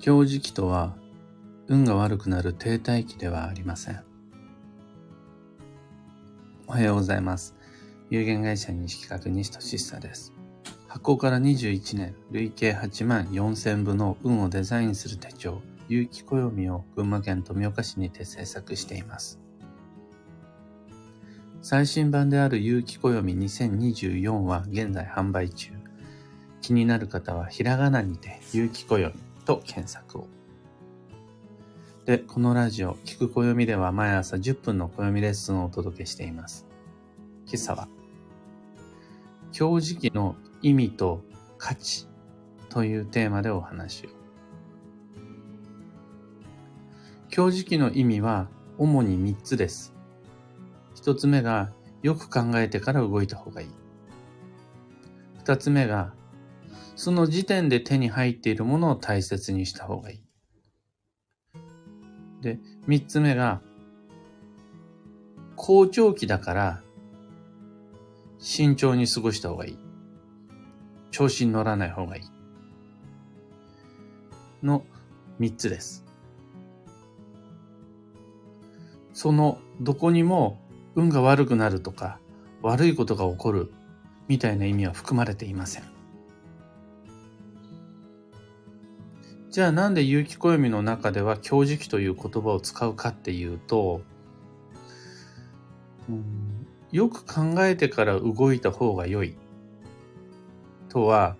強磁気とは運が悪くなる停滞期ではありません。おはようございます。有限会社西企画西俊久です。発行から21年、累計8万4000部の運をデザインする手帳、有機暦を群馬県富岡市にて制作しています。最新版である有機暦2024は現在販売中。気になる方はひらがなにて有機暦と検索を。で、このラジオ、聞く暦では毎朝10分の暦レッスンをお届けしています。今朝は、強磁気の意味と価値というテーマでお話を。強磁気の意味は主に3つです。1つ目がよく考えてから動いた方がいい。2つ目がその時点で手に入っているものを大切にした方がいい。で、三つ目が、好調期だから、慎重に過ごした方がいい。調子に乗らない方がいい。の三つです。その、どこにも運が悪くなるとか、悪いことが起こるみたいな意味は含まれていません。じゃあなんで有機暦の中では強磁気という言葉を使うかっていうと、うん、よく考えてから動いた方が良い。とは、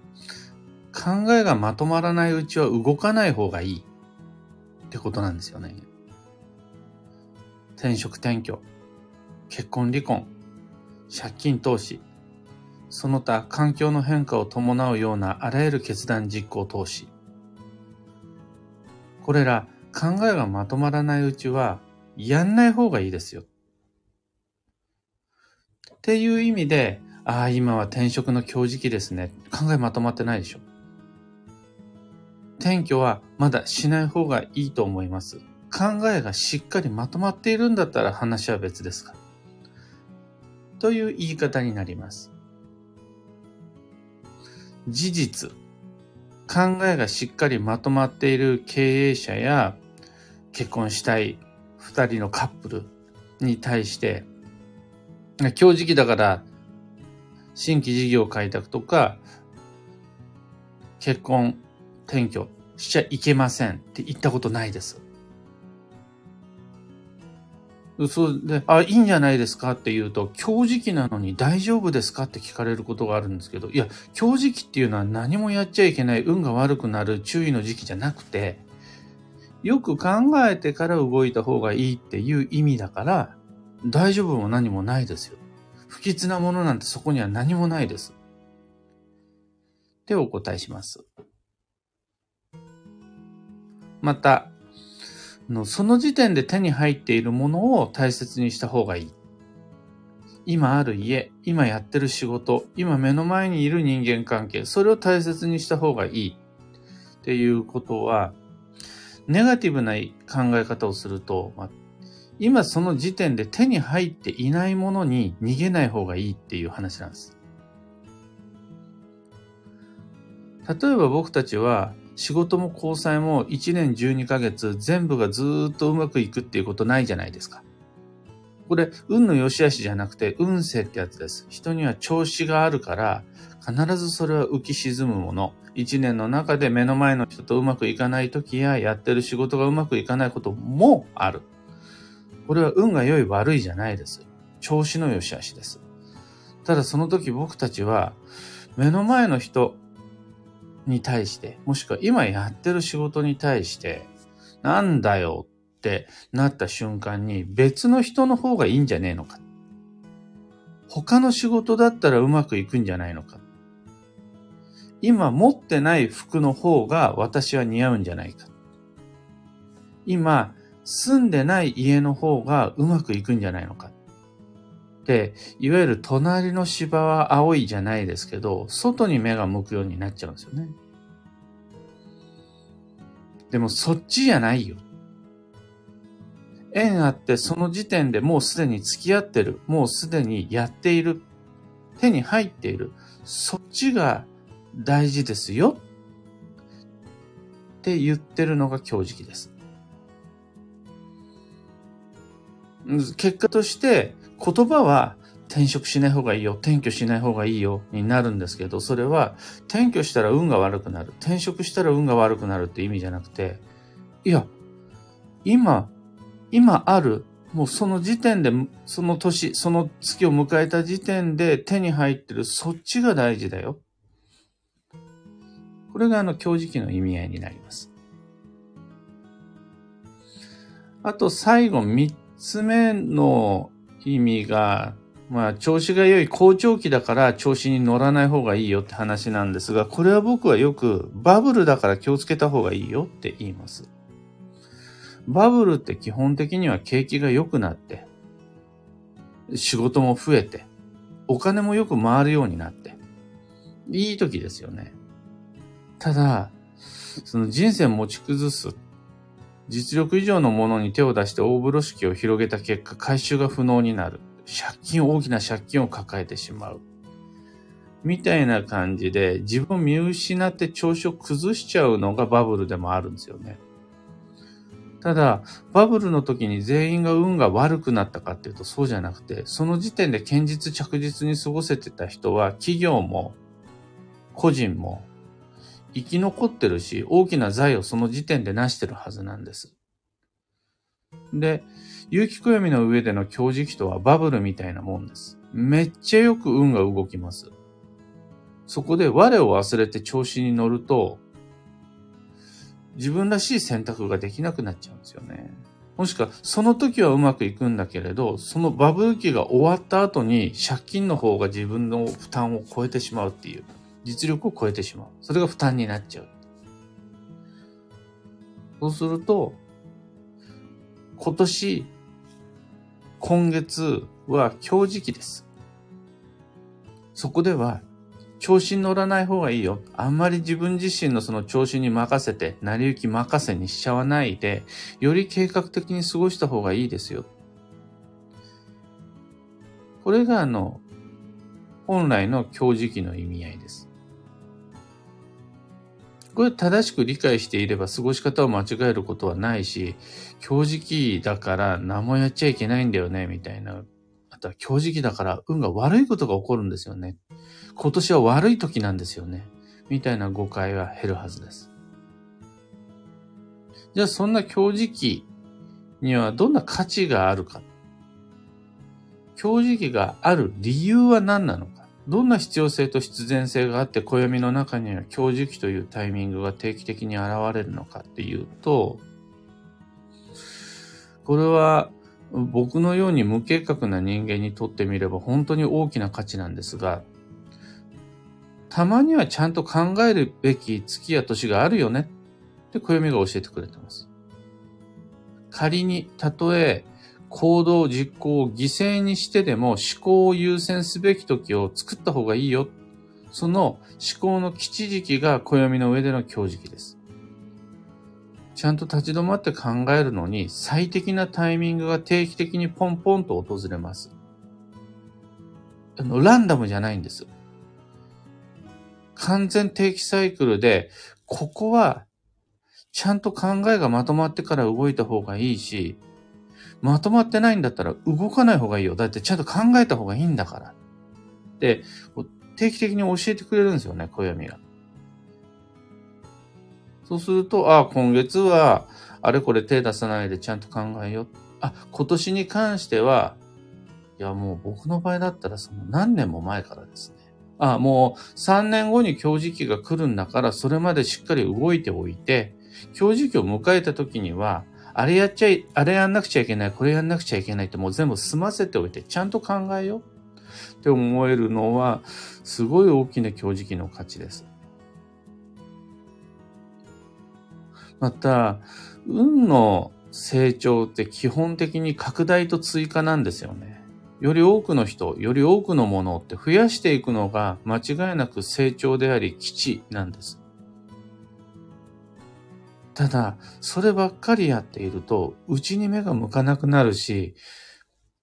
考えがまとまらないうちは動かない方がいい。ってことなんですよね。転職転居、結婚離婚、借金投資、その他環境の変化を伴うようなあらゆる決断実行投資、これら考えがまとまらないうちは、やんない方がいいですよ。っていう意味で、ああ、今は転職の強時期ですね。考えまとまってないでしょ。転居はまだしない方がいいと思います。考えがしっかりまとまっているんだったら話は別ですかという言い方になります。事実、考えがしっかりまとまっている経営者や結婚したい二人のカップルに対して、今日時期だから新規事業開拓とか結婚転居しちゃいけませんって言ったことないです。そうで、あ、いいんじゃないですかって言うと、強磁気なのに大丈夫ですか？って聞かれることがあるんですけど、いや、強磁気っていうのは何もやっちゃいけない、運が悪くなる注意の時期じゃなくて、よく考えてから動いた方がいいっていう意味だから、大丈夫も何もないですよ。不吉なものなんてそこには何もないです。ってお答えします。また、その時点で手に入っているものを大切にした方がいい。今ある家、今やってる仕事、今目の前にいる人間関係、それを大切にした方がいいっていうことは、ネガティブな考え方をすると、まあ、今その時点で手に入っていないものに逃げない方がいいっていう話なんです。例えば僕たちは仕事も交際も1年12ヶ月全部がずっとうまくいくっていうことないじゃないですか。これ、運の良し悪しじゃなくて、運勢ってやつです。人には調子があるから、必ずそれは浮き沈むもの。一年の中で目の前の人とうまくいかない時や、やってる仕事がうまくいかないこともある。これは運が良い悪いじゃないです。調子の良し悪しです。ただその時僕たちは、目の前の人、に対して、もしくは今やってる仕事に対して、なんだよってなった瞬間に別の人の方がいいんじゃねえのか。他の仕事だったらうまくいくんじゃないのか。今持ってない服の方が私は似合うんじゃないか。今住んでない家の方がうまくいくんじゃないのか。で、いわゆる隣の芝は青いじゃないですけど、外に目が向くようになっちゃうんですよね。でもそっちじゃないよ。縁あってその時点でもうすでに付き合ってる。もうすでにやっている。手に入っている。そっちが大事ですよ。って言ってるのが強磁気です。結果として言葉は転職しない方がいいよ、転居しない方がいいよになるんですけど、それは転居したら運が悪くなる、転職したら運が悪くなるって意味じゃなくて、いや、今、今ある、もうその時点で、その年、その月を迎えた時点で手に入ってる、そっちが大事だよ。これがあの、強磁気の意味合いになります。あと最後三つ目の意味が、まあ、調子が良い好調期だから調子に乗らない方がいいよって話なんですが、これは僕はよくバブルだから気をつけた方がいいよって言います。バブルって基本的には景気が良くなって、仕事も増えて、お金もよく回るようになって、いい時ですよね。ただ、その人生持ち崩す、実力以上のものに手を出して大風呂敷を広げた結果、回収が不能になる。借金、大きな借金を抱えてしまう。みたいな感じで自分を見失って調子を崩しちゃうのがバブルでもあるんですよね。ただ、バブルの時に全員が運が悪くなったかっていうとそうじゃなくて、その時点で堅実着実に過ごせてた人は企業も個人も生き残ってるし、大きな財をその時点で成してるはずなんです。で、有機暦の上での強磁気とはバブルみたいなもんです。めっちゃよく運が動きます。そこで我を忘れて調子に乗ると、自分らしい選択ができなくなっちゃうんですよね。もしくは、その時はうまくいくんだけれど、そのバブル期が終わった後に借金の方が自分の負担を超えてしまうっていう、実力を超えてしまう。それが負担になっちゃう。そうすると、今年今月は強時期です。そこでは調子に乗らない方がいいよ。あんまり自分自身のその調子に任せて、成り行き任せにしちゃわないで、より計画的に過ごした方がいいですよ。これがあの、本来の強時期の意味合いです。これ正しく理解していれば過ごし方を間違えることはないし、強磁気だから何もやっちゃいけないんだよね、みたいな。あとは強磁気だから運が悪いことが起こるんですよね。今年は悪い時なんですよね。みたいな誤解は減るはずです。じゃあそんな強磁気にはどんな価値があるか。強磁気がある理由は何なのか。どんな必要性と必然性があって暦の中には強磁気というタイミングが定期的に現れるのかっていうと、これは僕のように無計画な人間にとってみれば本当に大きな価値なんですが、たまにはちゃんと考えるべき月や年があるよねって暦が教えてくれてます。仮に、たとえ行動、実行を犠牲にしてでも思考を優先すべき時を作った方がいいよ。その思考の基地時期が暦の上での強時期です。ちゃんと立ち止まって考えるのに最適なタイミングが定期的にポンポンと訪れます。あの、ランダムじゃないんです。完全定期サイクルで、ここはちゃんと考えがまとまってから動いた方がいいし、まとまってないんだったら動かない方がいいよ。だってちゃんと考えた方がいいんだから。で、定期的に教えてくれるんですよね、暦が。そうすると、ああ、今月は、あれこれ手出さないでちゃんと考えよ。あ、今年に関しては、いやもう僕の場合だったらその何年も前からですね。あ、もう3年後に強磁期が来るんだから、それまでしっかり動いておいて、強磁期を迎えた時には、あれやっちゃい、あれやんなくちゃいけない、これやんなくちゃいけないってもう全部済ませておいて、ちゃんと考えようって思えるのは、すごい大きな強磁期の価値です。また、運の成長って基本的に拡大と追加なんですよね。より多くの人、より多くのものって増やしていくのが間違いなく成長であり基地なんです。ただ、そればっかりやっていると、内に目が向かなくなるし、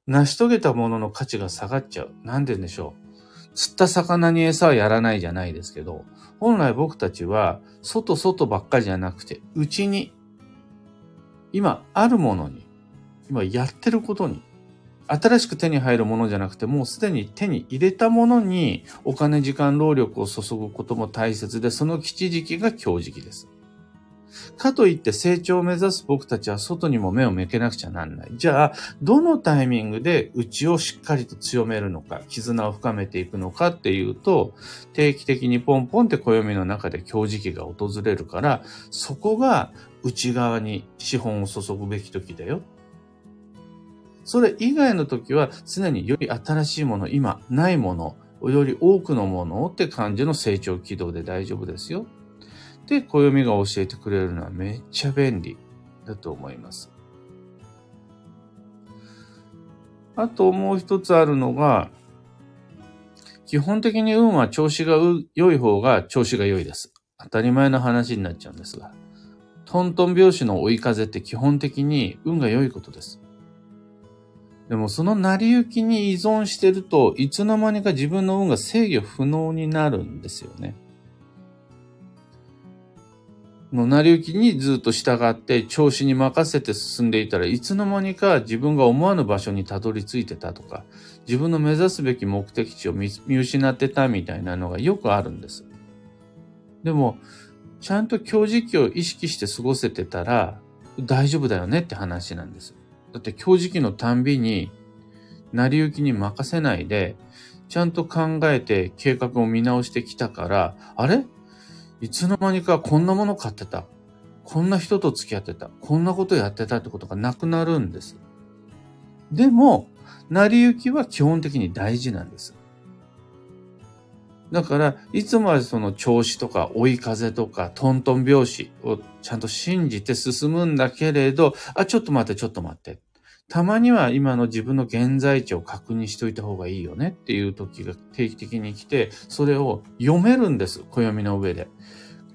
成し遂げたものの価値が下がっちゃう。なんででしょう。釣った魚に餌はやらないじゃないですけど、本来僕たちは外外ばっかりじゃなくて、うちに、今あるものに、今やってることに、新しく手に入るものじゃなくて、もうすでに手に入れたものにお金、時間、労力を注ぐことも大切で、その基地時期が今日時期です。かといって成長を目指す僕たちは外にも目を向けなくちゃなんない。じゃあ、どのタイミングで内をしっかりと強めるのか、絆を深めていくのかっていうと、定期的にポンポンって暦の中で強時期が訪れるから、そこが内側に資本を注ぐべき時だよ。それ以外の時は常により新しいもの、今ないもの、より多くのものって感じの成長軌道で大丈夫ですよ。で、暦が教えてくれるのはめっちゃ便利だと思います。あともう一つあるのが、基本的に運は調子が良い方が調子が良いです。当たり前の話になっちゃうんですが。トントン拍子の追い風って基本的に運が良いことです。でもその成り行きに依存してるといつの間にか自分の運が制御不能になるんですよね。の成り行きにずっと従って調子に任せて進んでいたらいつの間にか自分が思わぬ場所にたどり着いてたとか自分の目指すべき目的地を見失ってたみたいなのがよくあるんです。でもちゃんと強磁気を意識して過ごせてたら大丈夫だよねって話なんです。だって強磁気のたんびに成り行きに任せないでちゃんと考えて計画を見直してきたから、あれ？いつの間にかこんなもの買ってた。こんな人と付き合ってた。こんなことやってたってことがなくなるんです。でも、成り行きは基本的に大事なんです。だから、いつもはその調子とか追い風とかトントン拍子をちゃんと信じて進むんだけれど、あ、ちょっと待って、ちょっと待って。たまには今の自分の現在地を確認しといた方がいいよねっていう時が定期的に来て、それを読めるんです。暦の上で。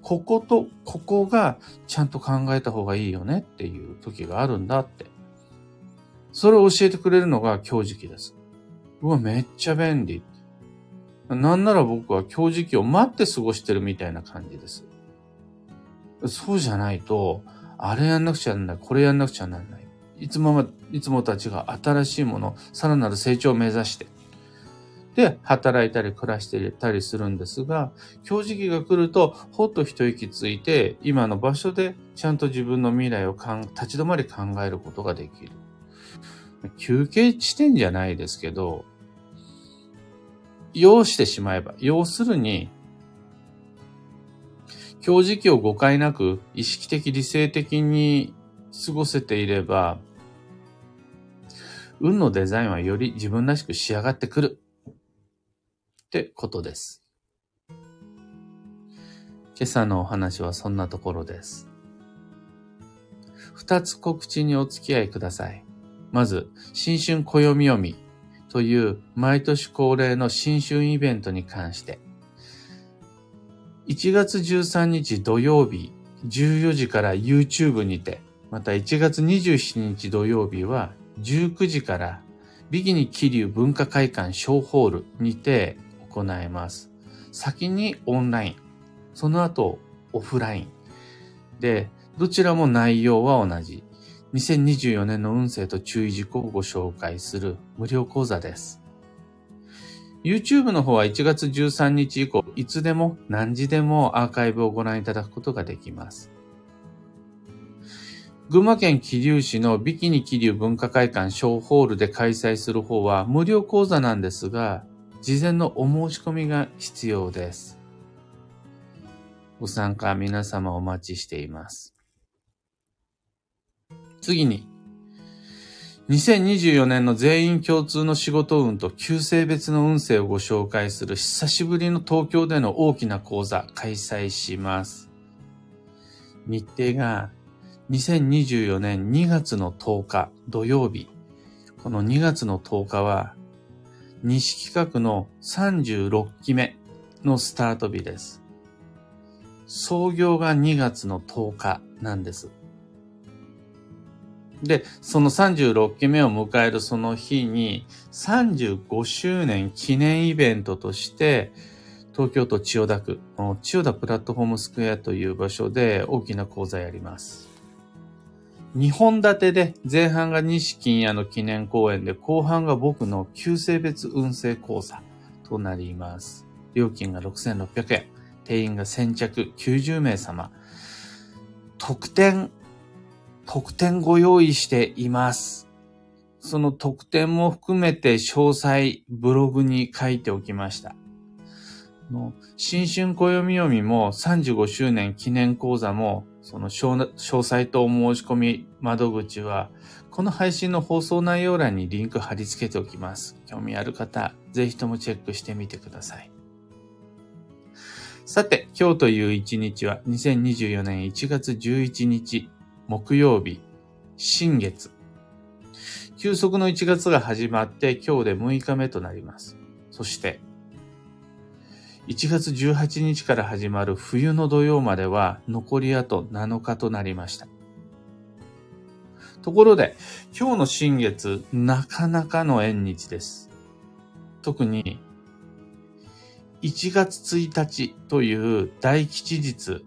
こことここがちゃんと考えた方がいいよねっていう時があるんだって。それを教えてくれるのが今日時期です。うわ、めっちゃ便利。なんなら僕は今日時期を待って過ごしてるみたいな感じです。そうじゃないと、あれやんなくちゃなんない、これやんなくちゃなんない。いつも、いつもたちが新しいもの、さらなる成長を目指して、で、働いたり暮らしていたりするんですが、今日時期が来ると、ほっと一息ついて、今の場所でちゃんと自分の未来をかん立ち止まり考えることができる。休憩地点じゃないですけど、要してしまえば、要するに、今日時期を誤解なく意識的理性的に過ごせていれば、運のデザインはより自分らしく仕上がってくる。ってことです。今朝のお話はそんなところです。二つ告知にお付き合いください。まず、新春暦読みという毎年恒例の新春イベントに関して、1月13日土曜日14時から YouTube にて、また1月27日土曜日は19時からビギニ桐生文化会館小ホールにて行います。先にオンライン、その後オフライン。で、どちらも内容は同じ。2024年の運勢と注意事項をご紹介する無料講座です。YouTube の方は1月13日以降、いつでも何時でもアーカイブをご覧いただくことができます。群馬県桐生市のビキニ桐生文化会館小ホールで開催する方は無料講座なんですが、事前のお申し込みが必要です。ご参加皆様お待ちしています。次に、2024年の全員共通の仕事運と旧性別の運勢をご紹介する久しぶりの東京での大きな講座開催します。日程が2024年2月の10日土曜日。この2月の10日は西企画の36期目のスタート日です。創業が2月の10日なんです。で、その36期目を迎えるその日に、35周年記念イベントとして、東京都千代田区の千代田プラットフォームスクエアという場所で大きな講座やります。2本立てで前半が西金谷の記念公演で後半が僕の旧性別運勢講座となります。料金が6600円。定員が先着90名様。特典、特典ご用意しています。その特典も含めて詳細ブログに書いておきました。新春暦読みも35周年記念講座もその詳細とお申し込み窓口はこの配信の放送内容欄にリンク貼り付けておきます。興味ある方、ぜひともチェックしてみてください。さて、今日という一日は2024年1月11日木曜日、新月。休息の1月が始まって今日で6日目となります。そして、1月18日から始まる冬の土曜までは残りあと7日となりました。ところで、今日の新月、なかなかの縁日です。特に、1月1日という大吉日、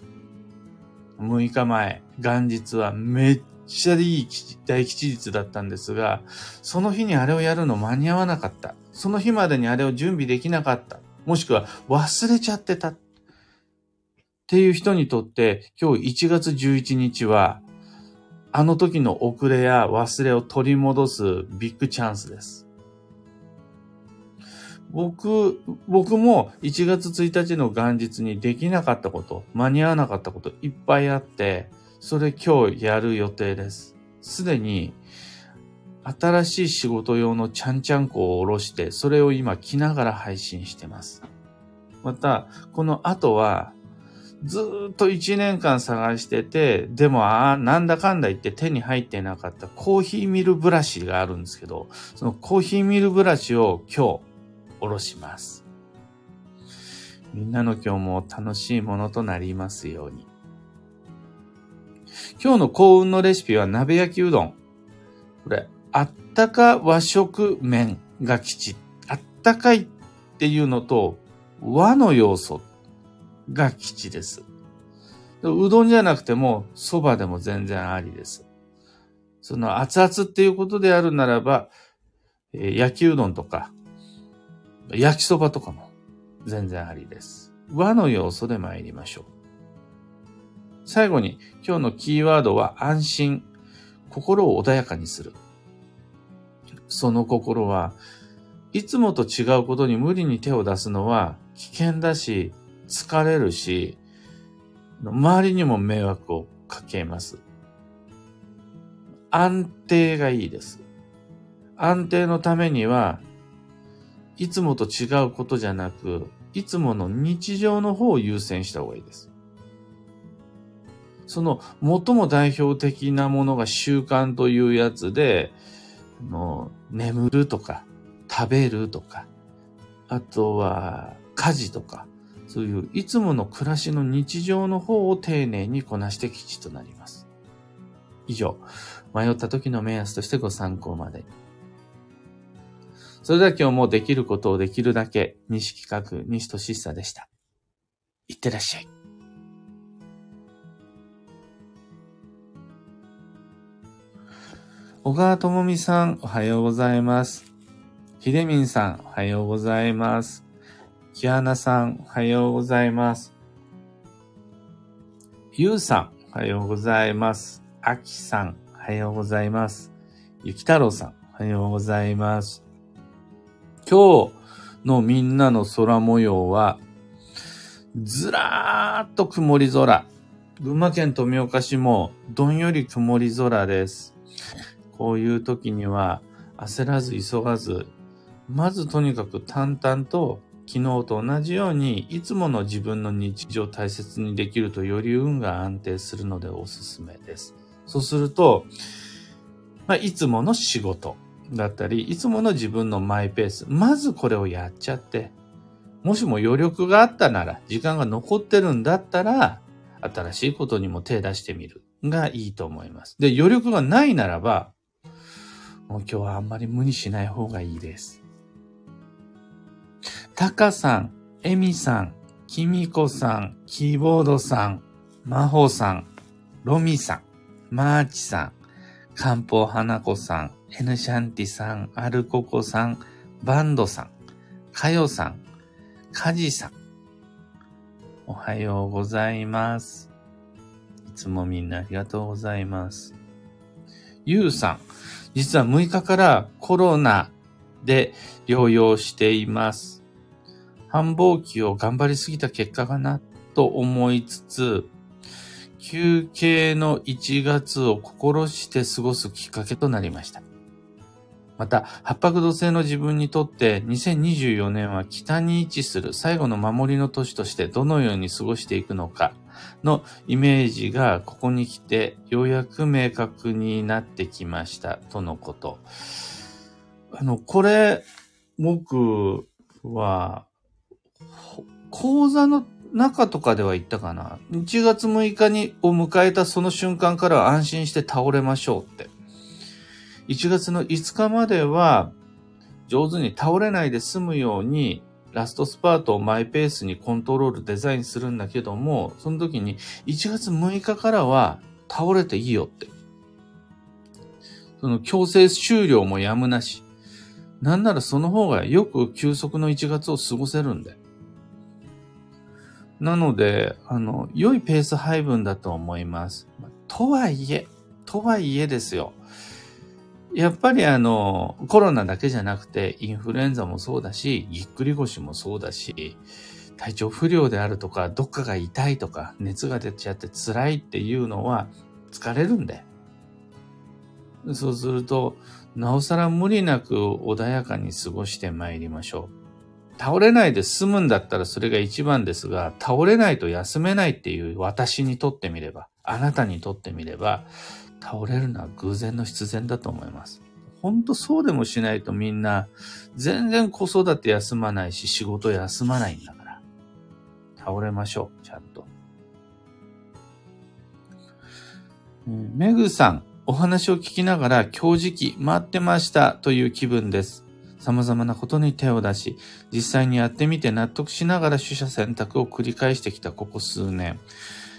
6日前、元日はめっちゃいい大吉日だったんですが、その日にあれをやるの間に合わなかった。その日までにあれを準備できなかった。もしくは忘れちゃってたっていう人にとって今日1月11日はあの時の遅れや忘れを取り戻すビッグチャンスです。僕、僕も1月1日の元日にできなかったこと、間に合わなかったこといっぱいあって、それ今日やる予定です。すでに新しい仕事用のちゃんちゃんこを下ろして、それを今着ながら配信してます。また、この後は、ずっと1年間探してて、でも、ああ、なんだかんだ言って手に入ってなかったコーヒーミルブラシがあるんですけど、そのコーヒーミルブラシを今日、下ろします。みんなの今日も楽しいものとなりますように。今日の幸運のレシピは鍋焼きうどん。これ、あったか和食麺が吉。あったかいっていうのと和の要素が吉です。うどんじゃなくても蕎麦でも全然ありです。その熱々っていうことであるならば、え、焼きうどんとか焼きそばとかも全然ありです。和の要素で参りましょう。最後に今日のキーワードは安心。心を穏やかにする。その心は、いつもと違うことに無理に手を出すのは危険だし、疲れるし、周りにも迷惑をかけます。安定がいいです。安定のためには、いつもと違うことじゃなく、いつもの日常の方を優先した方がいいです。その最も代表的なものが習慣というやつで、の眠るとか、食べるとか、あとは家事とか、そういういつもの暮らしの日常の方を丁寧にこなして吉となります。以上、迷った時の目安としてご参考まで。それでは今日もできることをできるだけ、西企画、西俊久でした。いってらっしゃい。小川智美さん、おはようございます。ひでみんさん、おはようございます。きはなさん、おはようございます。ゆうさん、おはようございます。あきさん、おはようございます。ゆきたろうさん、おはようございます。今日のみんなの空模様は、ずらーっと曇り空。群馬県富岡市もどんより曇り空です。こういう時には焦らず急がず、まずとにかく淡々と昨日と同じようにいつもの自分の日常を大切にできるとより運が安定するのでおすすめです。そうすると、まあ、いつもの仕事だったり、いつもの自分のマイペース、まずこれをやっちゃって、もしも余力があったなら、時間が残ってるんだったら、新しいことにも手出してみる。がいいと思います。で、余力がないならば、もう今日はあんまり無理しない方がいいです。タカさん、エミさん、キミコさん、キーボードさん、マホさん、ロミさん、マーチさん、カンポ花子さん、エヌシャンティさん、アルココさん、バンドさん、カヨさん、カジさん。おはようございます。いつもみんなありがとうございます。ゆうさん、実は6日からコロナで療養しています。繁忙期を頑張りすぎた結果かなと思いつつ、休憩の1月を心して過ごすきっかけとなりました。また、八白土星の自分にとって2024年は北に位置する最後の守りの年としてどのように過ごしていくのかのイメージがここに来てようやく明確になってきましたとのこと。あの、これ、僕は、講座の中とかでは言ったかな。1月6日にを迎えたその瞬間から安心して倒れましょうって。1月の5日までは上手に倒れないで済むようにラストスパートをマイペースにコントロールデザインするんだけども、その時に1月6日からは倒れていいよって。その強制終了もやむなし。なんならその方がよく休息の1月を過ごせるんで。なので、あの、良いペース配分だと思います。とはいえ、とはいえですよ。やっぱりあの、コロナだけじゃなくて、インフルエンザもそうだし、ぎっくり腰もそうだし、体調不良であるとか、どっかが痛いとか、熱が出ちゃって辛いっていうのは疲れるんで。そうすると、なおさら無理なく穏やかに過ごして参りましょう。倒れないで済むんだったらそれが一番ですが、倒れないと休めないっていう私にとってみれば、あなたにとってみれば、倒れるのは偶然の必然だと思います。ほんとそうでもしないとみんな全然子育て休まないし仕事休まないんだから。倒れましょう、ちゃんと。メグさん、お話を聞きながら今日時期待ってましたという気分です。様々なことに手を出し、実際にやってみて納得しながら取捨選択を繰り返してきたここ数年。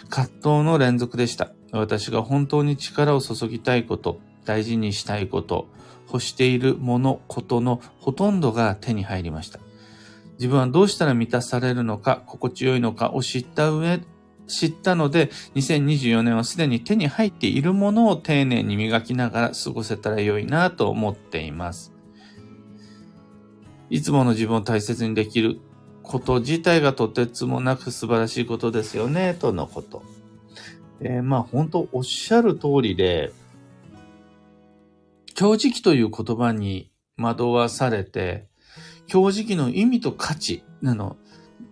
葛藤の連続でした。私が本当に力を注ぎたいこと、大事にしたいこと、欲しているもの、ことのほとんどが手に入りました。自分はどうしたら満たされるのか、心地よいのかを知った上、知ったので、2024年はすでに手に入っているものを丁寧に磨きながら過ごせたら良いなと思っています。いつもの自分を大切にできること自体がとてつもなく素晴らしいことですよね、とのこと。えー、まあ本当おっしゃる通りで、強磁気という言葉に惑わされて、強磁気の意味と価値なの、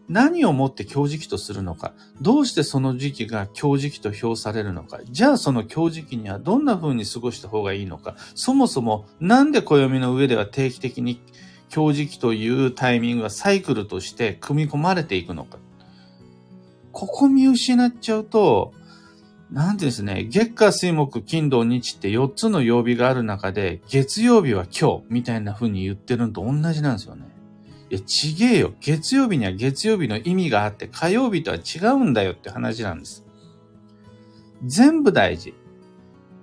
何をもって強磁気とするのか、どうしてその時期が強磁気と評されるのか、じゃあその強磁気にはどんな風に過ごした方がいいのか、そもそもなんで暦の上では定期的に強磁気というタイミングがサイクルとして組み込まれていくのか。ここ見失っちゃうと、なんてですね、月下水木金土日って4つの曜日がある中で、月曜日は今日みたいな風に言ってるのと同じなんですよね。いや、ちげえよ。月曜日には月曜日の意味があって、火曜日とは違うんだよって話なんです。全部大事。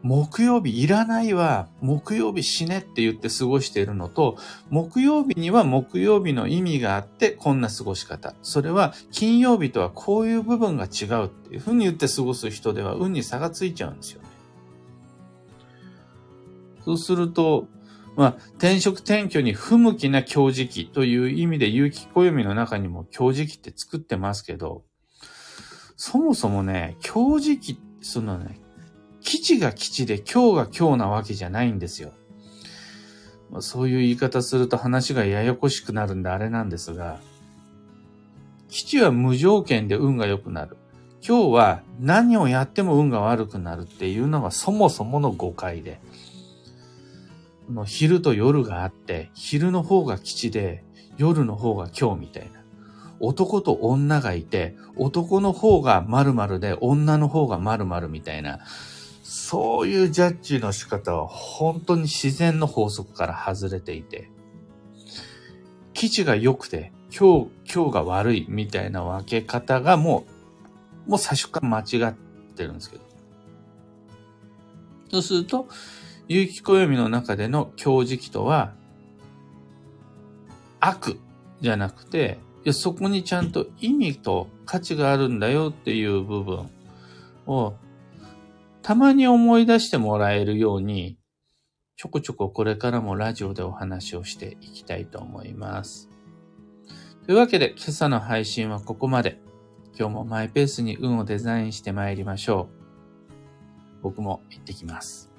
木曜日いらないわ、木曜日死ねって言って過ごしているのと、木曜日には木曜日の意味があって、こんな過ごし方。それは金曜日とはこういう部分が違うっていうふうに言って過ごす人では運に差がついちゃうんですよね。そうすると、まあ、転職転居に不向きな強磁気という意味で有機暦の中にも強磁気って作ってますけど、そもそもね、強磁気、そのね、基地が基地で今日が今日なわけじゃないんですよ。ま、そういう言い方すると話がややこしくなるんであれなんですが、基地は無条件で運が良くなる。今日は何をやっても運が悪くなるっていうのがそもそもの誤解で、の昼と夜があって、昼の方が基地で、夜の方が今日みたいな。男と女がいて、男の方が〇〇で、女の方が〇〇みたいな。そういうジャッジの仕方は本当に自然の法則から外れていて、記事が良くて、今日、今日が悪いみたいな分け方がもう、もう最初から間違ってるんですけど。そうすると、有機暦の中での強磁気とは、悪じゃなくて、いやそこにちゃんと意味と価値があるんだよっていう部分をたまに思い出してもらえるように、ちょこちょここれからもラジオでお話をしていきたいと思います。というわけで今朝の配信はここまで。今日もマイペースに運をデザインして参りましょう。僕も行ってきます。